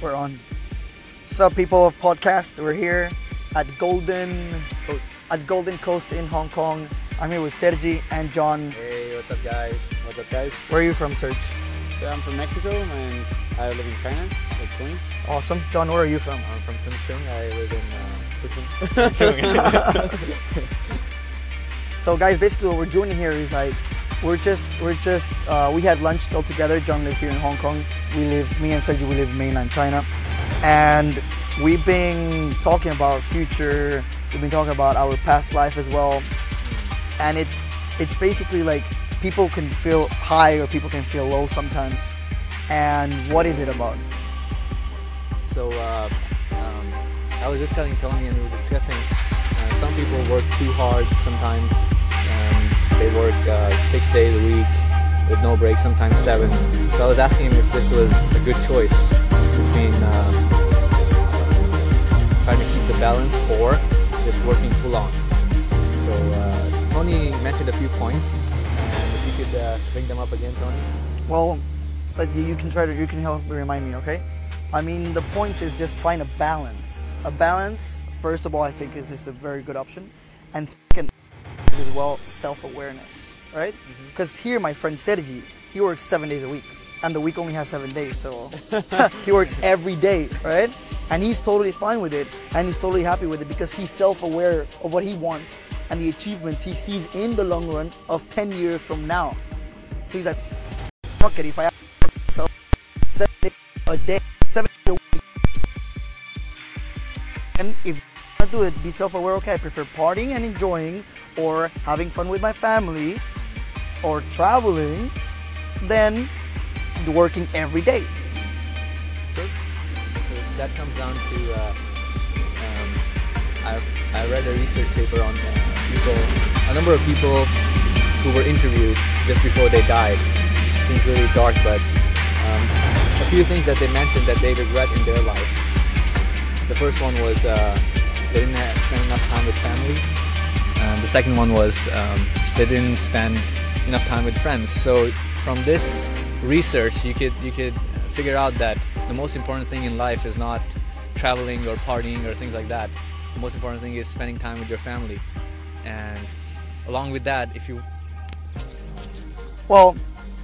We're on. What's up, people of podcast? We're here at Golden Coast. at Golden Coast in Hong Kong. I'm here with Sergi and John. Hey, what's up, guys? What's up, guys? Where are you from, Serge? So I'm from Mexico and I live in China, like 20. Awesome. John, where are you from? I'm from Chongqing. I live in uh, So, guys, basically what we're doing here is like we're just we're just uh, we had lunch all together. John lives here in Hong Kong. We live me and Sergi we live in mainland China, and we've been talking about our future. We've been talking about our past life as well, and it's it's basically like people can feel high or people can feel low sometimes. And what is it about? so uh, um, I was just telling Tony and we were discussing uh, some people work too hard sometimes. Um, they work uh, six days a week with no break, sometimes seven. So I was asking him if this was a good choice between um, trying to keep the balance or just working full on. So uh, Tony mentioned a few points, and if you could uh, bring them up again, Tony. Well, but you can try to you can help remind me, okay? I mean, the point is just find a balance. A balance, first of all, I think is just a very good option, and second, as well, self-awareness, right? Mm-hmm. Because here, my friend Sergi, he works seven days a week, and the week only has seven days, so he works every day, right? And he's totally fine with it, and he's totally happy with it because he's self-aware of what he wants and the achievements he sees in the long run of 10 years from now. So he's like, fuck it, if I have so seven days a day, seven days a week, and if to do it, be self-aware. Okay, I prefer partying and enjoying, or having fun with my family, or traveling, than working every day. So that comes down to uh, um, I, I read a research paper on uh, people, a number of people who were interviewed just before they died. Seems really dark, but um, a few things that they mentioned that they regret in their life. The first one was uh, they didn't spend enough time with family. Um, the second one was um, they didn't spend enough time with friends. So from this research, you could you could figure out that the most important thing in life is not traveling or partying or things like that. The most important thing is spending time with your family. And along with that, if you Well,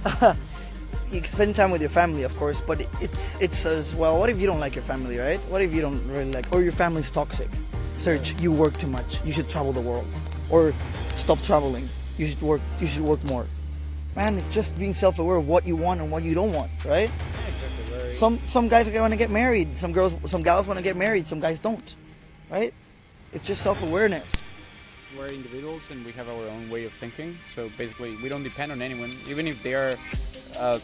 you spend time with your family, of course, but it's it's as well. What if you don't like your family, right? What if you don't really like, or your family's toxic? Serge, you work too much. You should travel the world, or stop traveling. You should work. You should work more. Man, it's just being self-aware of what you want and what you don't want, right? Some some guys want to get married. Some girls, some gals want to get married. Some guys don't, right? It's just self-awareness. we're individuals and we have our own way of thinking. So basically, we don't depend on anyone, even if they are, uh,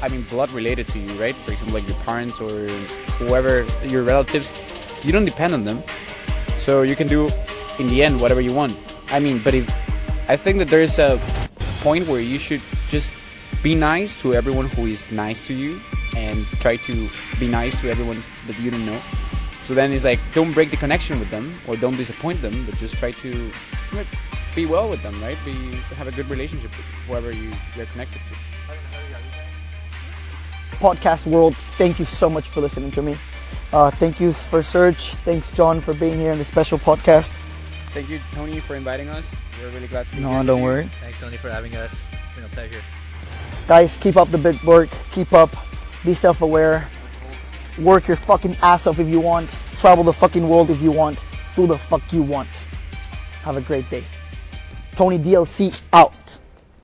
I mean, blood related to you, right? For example, like your parents or whoever, your relatives. You don't depend on them, so you can do, in the end, whatever you want. I mean, but if I think that there is a point where you should just be nice to everyone who is nice to you, and try to be nice to everyone that you don't know. So then it's like, don't break the connection with them or don't disappoint them, but just try to be well with them, right? Be have a good relationship with whoever you, you're connected to. podcast world, thank you so much for listening to me. Uh, thank you for Serge. Thanks, John, for being here in the special podcast. Thank you, Tony, for inviting us. We're really glad to be No, here. No, don't worry. thanks Tony for having us. It's been a pleasure. Guys, keep up the big work. Keep up. Be self aware. Work your fucking ass off if you want. Travel the fucking world if you want. Do the fuck you want. Have a great day. Tony DLC out.